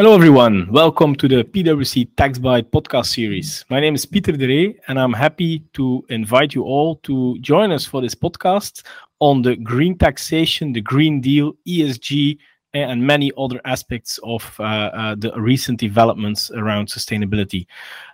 Hello, everyone. Welcome to the PwC Tax Bite podcast series. My name is Peter de Ree, and I'm happy to invite you all to join us for this podcast on the green taxation, the Green Deal, ESG, and many other aspects of uh, uh, the recent developments around sustainability.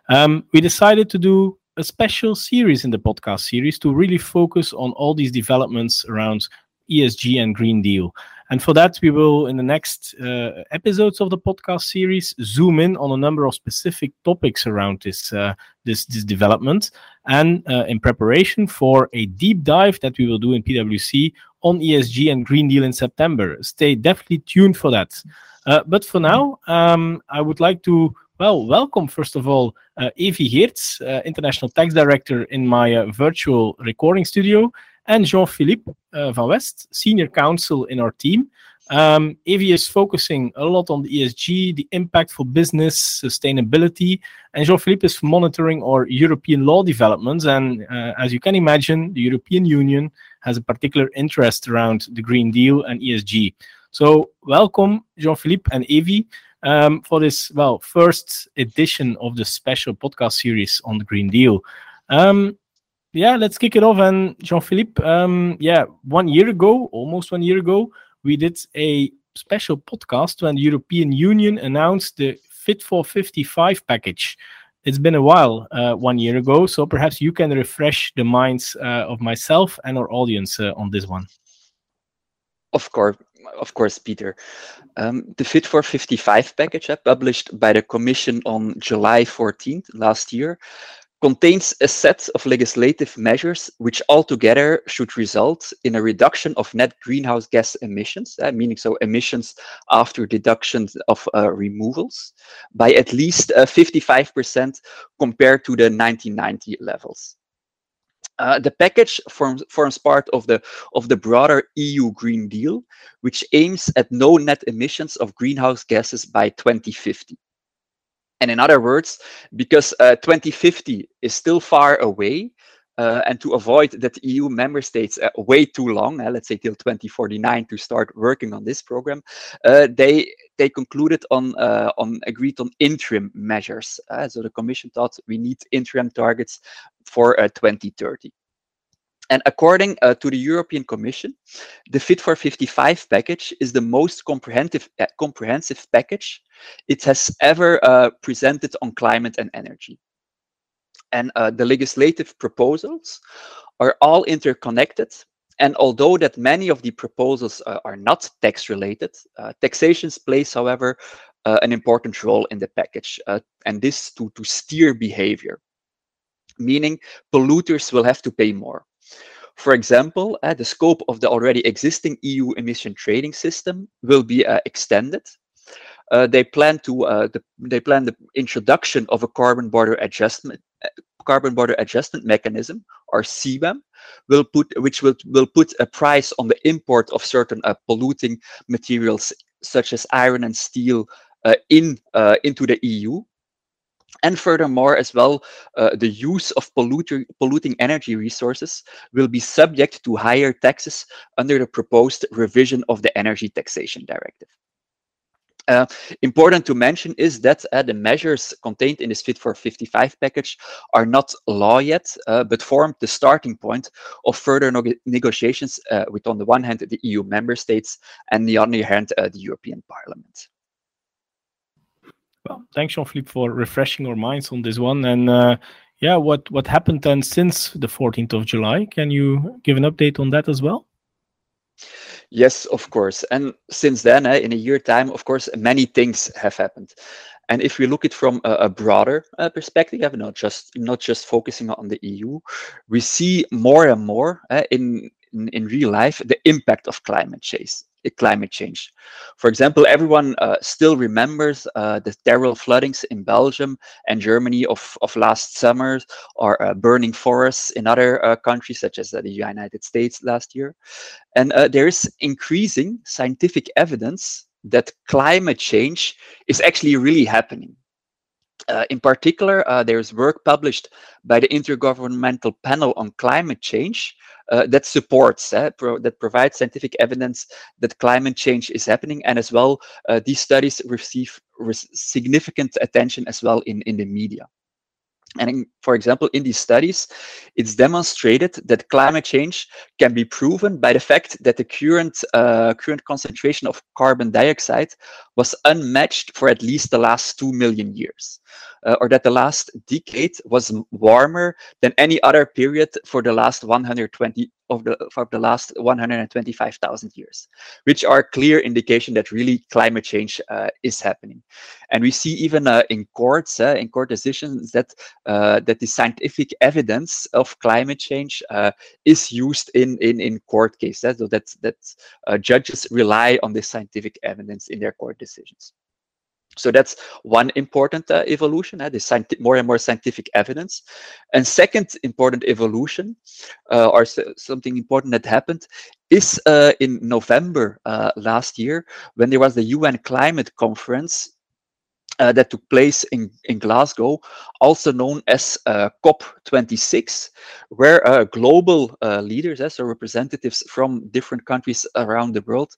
Um, we decided to do a special series in the podcast series to really focus on all these developments around ESG and Green Deal. And for that, we will, in the next uh, episodes of the podcast series, zoom in on a number of specific topics around this uh, this this development, and uh, in preparation for a deep dive that we will do in PwC on ESG and Green Deal in September. Stay definitely tuned for that. Uh, but for now, um, I would like to well welcome first of all uh, Evie Geerts, uh, International Tax Director in my virtual recording studio and Jean-Philippe uh, Van West, senior counsel in our team. Um, Evie is focusing a lot on the ESG, the impact for business, sustainability, and Jean-Philippe is monitoring our European law developments. And uh, as you can imagine, the European Union has a particular interest around the Green Deal and ESG. So welcome, Jean-Philippe and Evie, um, for this well first edition of the special podcast series on the Green Deal. Um, yeah, let's kick it off. And Jean Philippe, um, yeah, one year ago, almost one year ago, we did a special podcast when the European Union announced the Fit for 55 package. It's been a while, uh, one year ago, so perhaps you can refresh the minds uh, of myself and our audience uh, on this one. Of course, of course, Peter. Um, the Fit for 55 package, uh, published by the Commission on July 14th last year, contains a set of legislative measures which altogether should result in a reduction of net greenhouse gas emissions, uh, meaning so emissions after deductions of uh, removals, by at least 55% uh, compared to the 1990 levels. Uh, the package forms, forms part of the of the broader EU Green Deal, which aims at no net emissions of greenhouse gases by 2050. And in other words, because uh, 2050 is still far away, uh, and to avoid that EU member states uh, wait too long, uh, let's say till 2049 to start working on this program, uh, they they concluded on uh, on agreed on interim measures. so the Commission thought we need interim targets for 2030. And according uh, to the European Commission, the Fit for 55 package is the most comprehensive, uh, comprehensive package it has ever uh, presented on climate and energy. And uh, the legislative proposals are all interconnected. And although that many of the proposals uh, are not tax related, uh, taxation plays, however, an important role in the package, and this to, to steer behavior meaning polluters will have to pay more. For example, uh, the scope of the already existing EU emission trading system will be uh, extended. Uh, they plan to uh, the, they plan the introduction of a carbon border adjustment uh, carbon border adjustment mechanism or CBAM will put which will will put a price on the import of certain uh, polluting materials such as iron and steel in into the EU and furthermore, as well, uh, the use of polluter, polluting energy resources will be subject to higher taxes under the proposed revision of the Energy Taxation Directive. Uh, important to mention is that uh, the measures contained in this Fit for 55 package are not law yet, uh, but form the starting point of further no negotiations uh, with, on the one hand, the EU member states, and on the other hand, uh, the European Parliament. Well, thanks, Jean-Philippe, for refreshing our minds on this one. And uh, yeah, what what happened then since the 14th of July? Can you give an update on that as well? Yes, of course. And since then, uh, in a year time, of course, many things have happened. And if we look at from a, a broader uh, perspective, not just not just focusing on the EU, we see more and more uh, in, in in real life the impact of climate change climate change. For example, everyone uh, still remembers uh, the terrible floodings in Belgium and Germany of, of last summer, or uh, burning forests in other uh, countries such as uh, the United States last year. And uh, there is increasing scientific evidence that climate change is actually really happening. Uh, in particular, uh, there's work published by the Intergovernmental Panel on Climate Change uh, that supports, uh, pro that provides scientific evidence that climate change is happening. And as well, uh, these studies receive re significant attention as well in, in the media. And in, for example, in these studies, it's demonstrated that climate change can be proven by the fact that the current uh, current concentration of carbon dioxide was unmatched for at least the last two million years uh, or that the last decade was warmer than any other period for the last 120 of the for the last 125,000 years, which are clear indication that really climate change uh, is happening. And we see even uh, in courts, uh, in court decisions, that uh, that the scientific evidence of climate change uh, is used in in in court cases, so that that uh, judges rely on this scientific evidence in their court decisions. So that's one important uh, evolution, uh, the more and more scientific evidence. And second important evolution, uh, or something important that happened, is uh, in November uh, last year, when there was the UN Climate Conference uh, that took place in, in Glasgow, also known as uh, COP26, where uh, global leaders, so representatives from different countries around the world,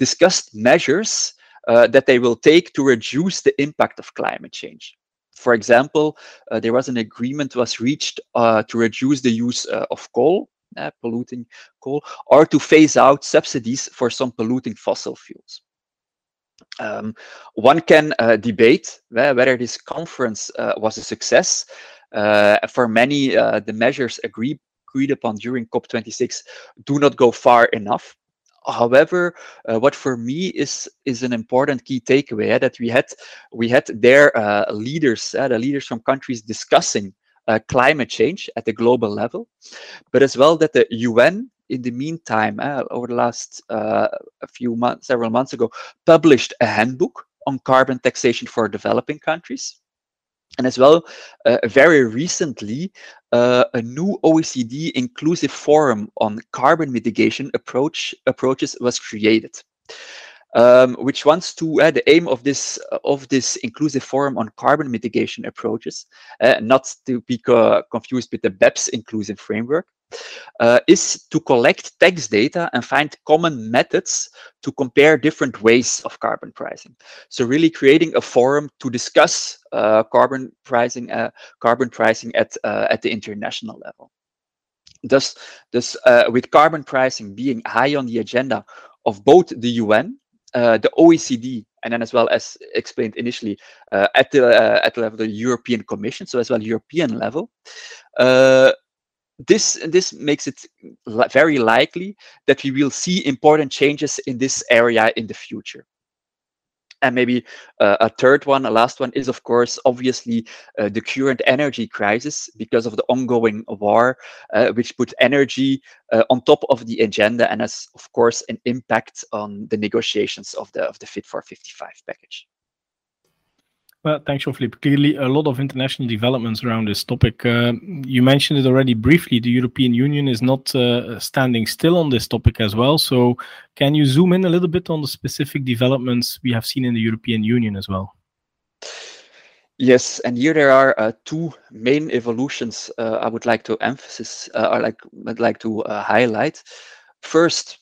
discussed measures uh, that they will take to reduce the impact of climate change. For example, uh, there was an agreement was reached uh, to reduce the use uh, of coal, uh, polluting coal, or to phase out subsidies for some polluting fossil fuels. Um, one can uh, debate whether this conference was a success. for many, the measures agreed agreed upon during COP26 do not go far enough. However, uh, what for me is is an important key takeaway yeah, that we had we had their uh, leaders, uh, the leaders from countries discussing uh, climate change at the global level, but as well that the UN in the meantime, uh, over the last uh, a few months, several months ago, published a handbook on carbon taxation for developing countries. And as well, uh, very recently, uh, a new OECD inclusive forum on carbon mitigation approach approaches was created. Um, which wants to uh, the aim of this uh, of this inclusive forum on carbon mitigation approaches, uh, not to be confused with the BEPS inclusive framework, uh, is to collect tax data and find common methods to compare different ways of carbon pricing. So really creating a forum to discuss uh, carbon pricing, uh, carbon pricing at uh, at the international level. Thus, thus uh, with carbon pricing being high on the agenda of both the UN, uh, the OECD, and then as well as explained initially at the at the level of the European Commission, so as well European level this this makes it li very likely that we will see important changes in this area in the future. And maybe uh, a third one, a last one, is of course obviously uh, the current energy crisis because of the ongoing war, uh, which put energy uh, on top of the agenda and has of course an impact on the negotiations of the of the Fit for 55 package. Well, thanks, Jean-Philippe. Clearly, a lot of international developments around this topic. Uh, you mentioned it already briefly. The European Union is not uh, standing still on this topic as well. So, can you zoom in a little bit on the specific developments we have seen in the European Union as well? Yes, and here there are uh, two main evolutions uh, I would like to emphasize, uh, or like I'd like to uh, highlight. First,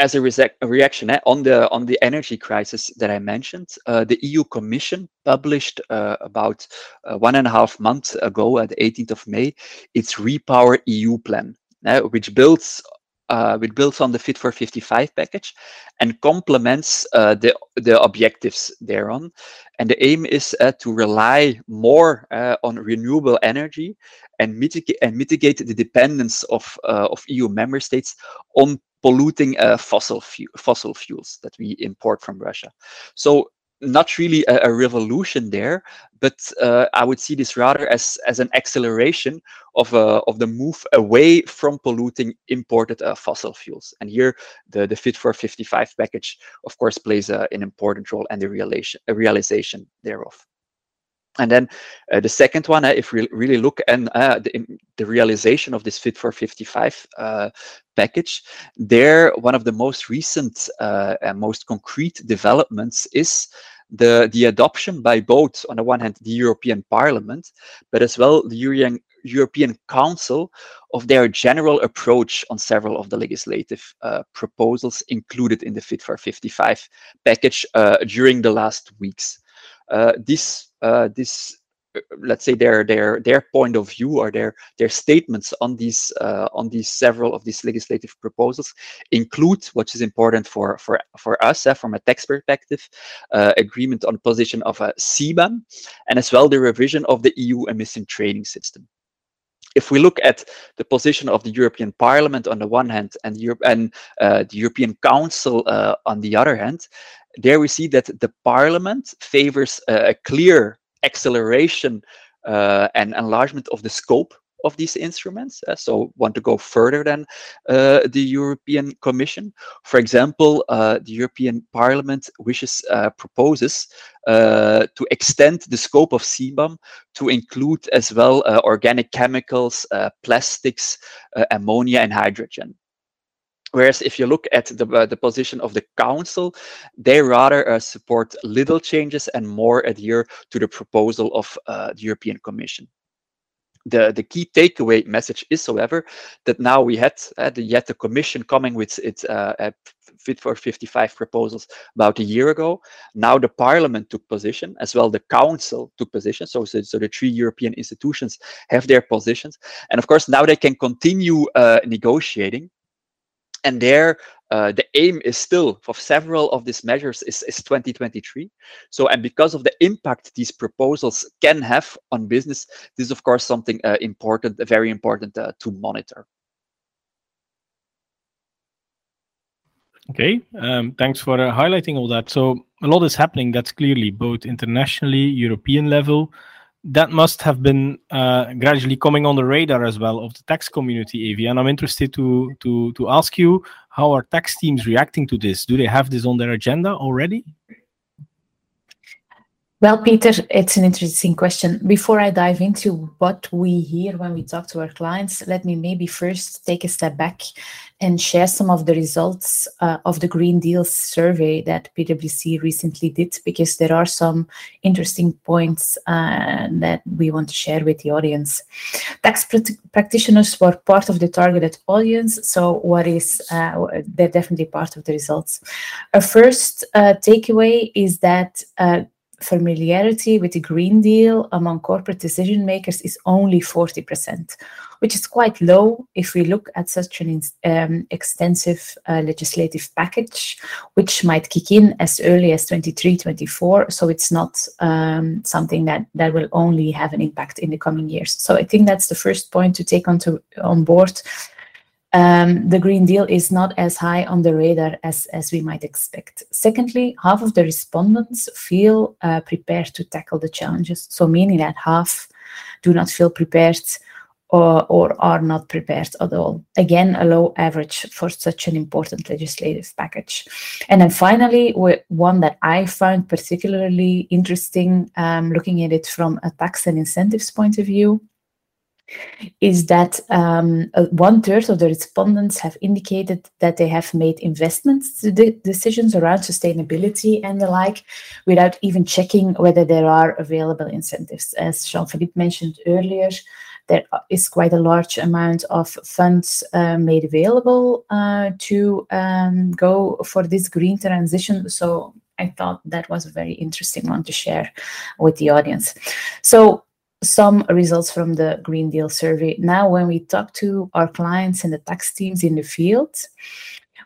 as a, re a reaction eh, on the on the energy crisis that I mentioned, uh, the EU Commission published uh, about uh, one and a half months ago, at the 18th of May, its Repower EU plan, eh, which builds uh, which builds on the Fit for 55 package and complements uh, the the objectives thereon. And the aim is uh, to rely more on renewable energy and mitigate and mitigate the dependence of of EU member states on polluting uh, fossil fu fossil fuels that we import from Russia. So not really a, a revolution there, but uh, I would see this rather as as an acceleration of uh, of the move away from polluting imported uh, fossil fuels. And here, the the Fit for 55 package, of course, plays uh, an important role and the realization realization thereof. And then uh, the second one, uh, if we really look at uh, the, the, realization of this Fit for 55 uh, package, there one of the most recent uh, and most concrete developments is the, the adoption by both, on the one hand, the European Parliament, but as well the European, European Council of their general approach on several of the legislative uh, proposals included in the Fit for 55 package uh, during the last weeks. Uh, this uh, this let's say their their their point of view or their their statements on these uh, on these several of these legislative proposals include what is important for for for us uh, from a tax perspective uh, agreement on position of a CBAM and as well the revision of the EU emission trading system if we look at the position of the European Parliament on the one hand and, Europe, and uh, the European Council uh, on the other hand, there we see that the Parliament favors a clear acceleration uh, and enlargement of the scope of these instruments. Uh, so want to go further than uh, the European Commission. For example, uh, the European Parliament wishes, uh, proposes uh, to extend the scope of CBAM to include as well organic chemicals, plastics, ammonia and hydrogen. Whereas if you look at the, uh, the position of the council, they rather uh, support little changes and more adhere to the proposal of uh, the European Commission. The, the key takeaway message is, however, that now we had uh, the, yet the Commission coming with its uh, Fit for 55 proposals about a year ago. Now the Parliament took position, as well the Council took position. So, so, so the three European institutions have their positions. And of course, now they can continue uh, negotiating and there uh, the aim is still for several of these measures is, is 2023 so and because of the impact these proposals can have on business this is of course something uh, important very important uh, to monitor. Okay um, thanks for uh, highlighting all that. So a lot is happening that's clearly both internationally european level. That must have been uh, gradually coming on the radar as well of the tax community, Evie. And I'm interested to to to ask you how are tax teams reacting to this? Do they have this on their agenda already? Well, Peter, it's an interesting question. Before I dive into what we hear when we talk to our clients, let me maybe first take a step back and share some of the results uh, of the Green Deal survey that PwC recently did, because there are some interesting points uh, that we want to share with the audience. Tax pr practitioners were part of the targeted audience, so what is uh, they're definitely part of the results. Our first uh, takeaway is that uh, familiarity with the Green Deal among corporate decision makers is only 40%, which is quite low if we look at such an um, extensive uh, legislative package, which might kick in as early as 23, 24. So it's not um, something that, that will only have an impact in the coming years. So I think that's the first point to take onto, on board um, the Green Deal is not as high on the radar as, as we might expect. Secondly, half of the respondents feel uh, prepared to tackle the challenges. So, meaning that half do not feel prepared or, or are not prepared at all. Again, a low average for such an important legislative package. And then finally, one that I found particularly interesting, um, looking at it from a tax and incentives point of view, is that um, uh, one third of the respondents have indicated that they have made investments decisions around sustainability and the like without even checking whether there are available incentives. As Jean Philippe mentioned earlier, there is quite a large amount of funds uh, made available uh, to um, go for this green transition. So I thought that was a very interesting one to share with the audience. So some results from the Green Deal survey. Now, when we talk to our clients and the tax teams in the field,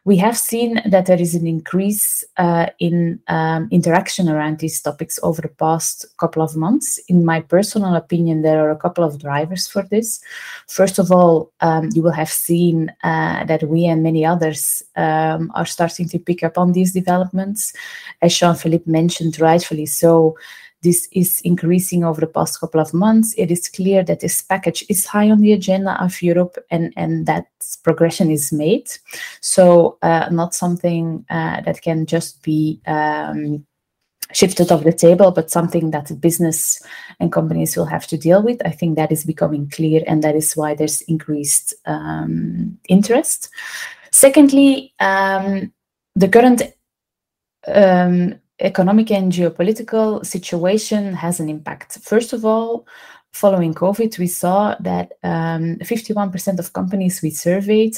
we have seen that there is an increase uh, in um, interaction around these topics over the past couple of months. In my personal opinion, there are a couple of drivers for this. First of all, um, you will have seen uh, that we and many others um, are starting to pick up on these developments. As Jean Philippe mentioned, rightfully so, this is increasing over the past couple of months. It is clear that this package is high on the agenda of Europe and, and that progression is made. So, uh, not something uh, that can just be um, shifted off the table, but something that business and companies will have to deal with. I think that is becoming clear, and that is why there's increased um, interest. Secondly, um, the current um, economic and geopolitical situation has an impact. First of all, following COVID, we saw that um, 51% of companies we surveyed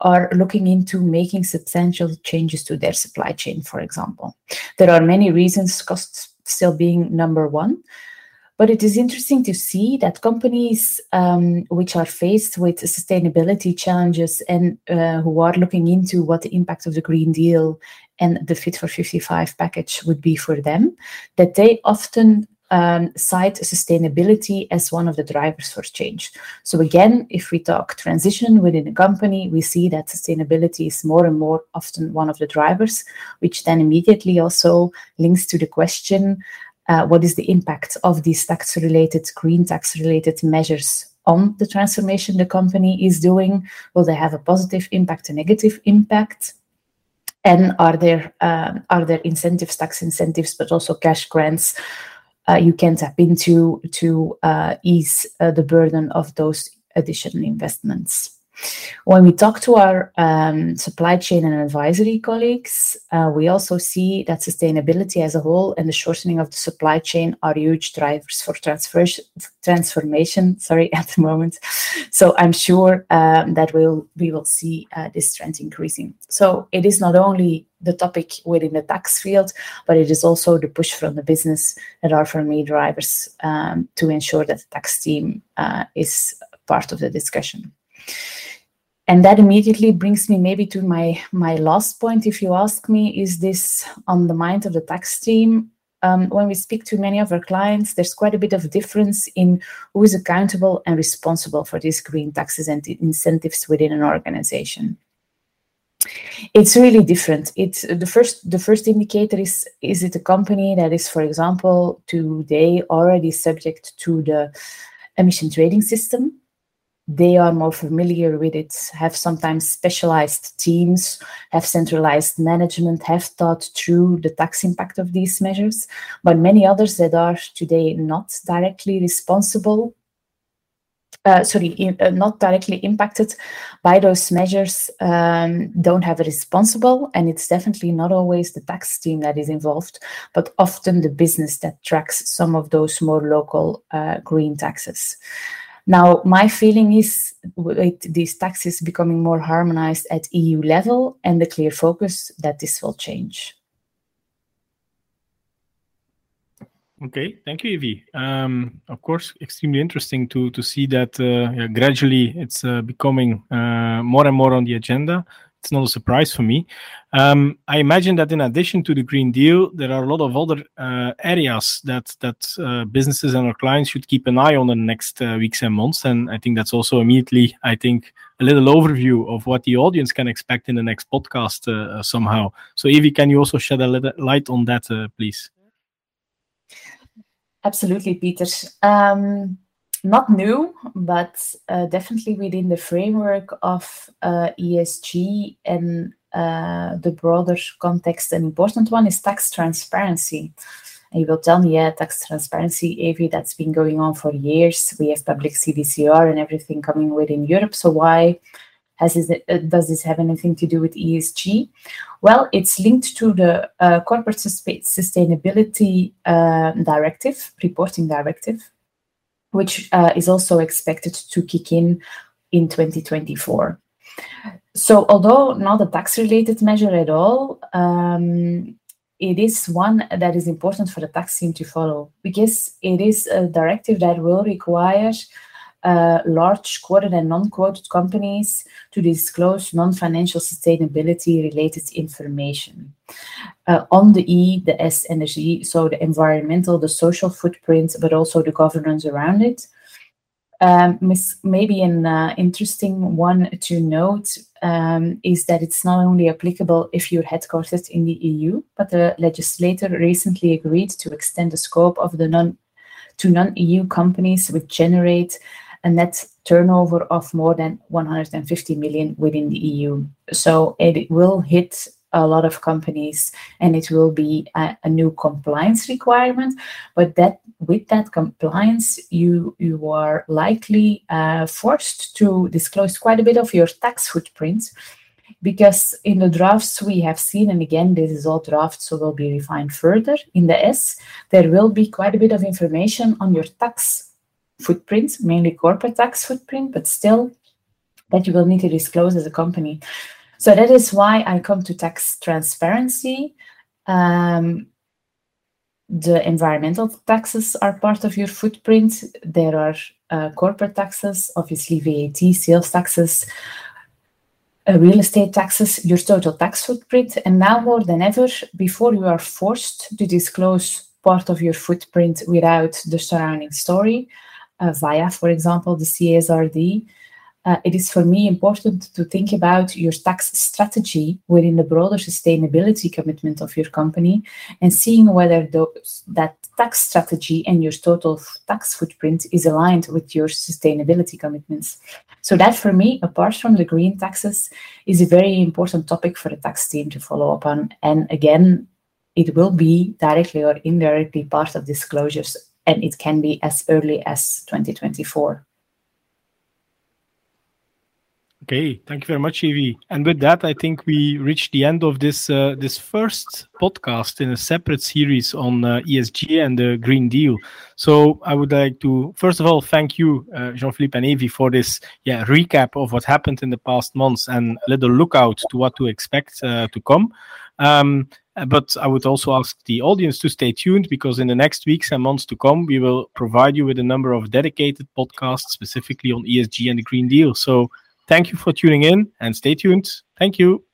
are looking into making substantial changes to their supply chain, for example. There are many reasons, costs still being number one. But it is interesting to see that companies um, which are faced with sustainability challenges and uh, who are looking into what the impact of the Green Deal and the Fit for 55 package would be for them, that they often um, cite sustainability as one of the drivers for change. So again, if we talk transition within a company, we see that sustainability is more and more often one of the drivers, which then immediately also links to the question, uh, what is the impact of these tax-related, green tax-related measures on the transformation the company is doing? Will they have a positive impact, a negative impact? And are there um, are there incentives, tax incentives, but also cash grants uh, you can tap into to uh, ease uh, the burden of those additional investments. When we talk to our um, supply chain and advisory colleagues, uh, we also see that sustainability as a whole and the shortening of the supply chain are huge drivers for transformation. Sorry, at the moment. So I'm sure um, that we'll we will see uh, this trend increasing. So it is not only the topic within the tax field, but it is also the push from the business that are for me drivers um, to ensure that the tax team uh, is part of the discussion and that immediately brings me maybe to my my last point if you ask me is this on the mind of the tax team. Um, when we speak to many of our clients there's quite a bit of difference in who is accountable and responsible for these green taxes and incentives within an organization. It's really different. It's the first the first indicator is is it a company that is for example today already subject to the emission trading system they are more familiar with it, have sometimes specialized teams, have centralized management, have thought through the tax impact of these measures. But many others that are today not directly responsible, uh, sorry, in, uh, not directly impacted by those measures, um, don't have a responsible. And it's definitely not always the tax team that is involved, but often the business that tracks some of those more local uh, green taxes. Now, my feeling is with these taxes becoming more harmonized at EU level and the clear focus that this will change. Okay, thank you, Evie. Um, of course, extremely interesting to to see that uh, yeah, gradually it's uh, becoming uh, more and more on the agenda it's not a surprise for me. Um, I imagine that in addition to the Green Deal, there are a lot of other uh, areas that that uh, businesses and our clients should keep an eye on in the next uh, weeks and months. And I think that's also immediately, I think, a little overview of what the audience can expect in the next podcast uh, somehow. So, Evie, can you also shed a little light on that, uh, please? Absolutely, Peter. Um, not new, but uh, definitely within the framework of uh, ESG and uh, the broader context, an important one is tax transparency. And you will tell me, yeah, tax transparency, Evie, that's been going on for years. We have public CBCR and everything coming within Europe. So why has this, uh, does this have anything to do with ESG? Well, it's linked to the uh, Corporate Sustainability uh, Directive, reporting directive, which uh, is also expected to kick in in 2024. So, although not a tax related measure at all, um, it is one that is important for the tax team to follow because it is a directive that will require uh, large quoted and non-quoted companies to disclose non-financial sustainability related information uh, on the E, the S, and the G, so the environmental, the social footprint, but also the governance around it. Um, maybe an uh, interesting one to note um, is that it's not only applicable if you're headquartered in the EU, but the legislator recently agreed to extend the scope of the non to non-EU companies which generate a net turnover of more than 150 million within the EU. So it will hit a lot of companies and it will be a, a, new compliance requirement but that with that compliance you you are likely uh, forced to disclose quite a bit of your tax footprint because in the drafts we have seen, and again, this is all draft, so will be refined further. In the S, there will be quite a bit of information on your tax footprint, mainly corporate tax footprint, but still that you will need to disclose as a company. So that is why I come to tax transparency. Um, the environmental taxes are part of your footprint. There are uh, corporate taxes, obviously VAT, sales taxes, uh, real estate taxes, your total tax footprint. And now more than ever, before you are forced to disclose part of your footprint without the surrounding story, via, for example, the CSRD, uh, it is for me important to think about your tax strategy within the broader sustainability commitment of your company and seeing whether those, that tax strategy and your total tax footprint is aligned with your sustainability commitments. So that for me, apart from the green taxes, is a very important topic for the tax team to follow up on. And again, it will be directly or indirectly part of disclosures and it can be as early as 2024. Okay, thank you very much, Evie. And with that, I think we reached the end of this uh, this first podcast in a separate series on uh, ESG and the Green Deal. So I would like to first of all thank you, uh, Jean-Philippe and Evie, for this yeah recap of what happened in the past months and a little lookout to what to expect uh, to come. Um, but I would also ask the audience to stay tuned because in the next weeks and months to come, we will provide you with a number of dedicated podcasts specifically on ESG and the Green Deal. So Thank you for tuning in and stay tuned. Thank you.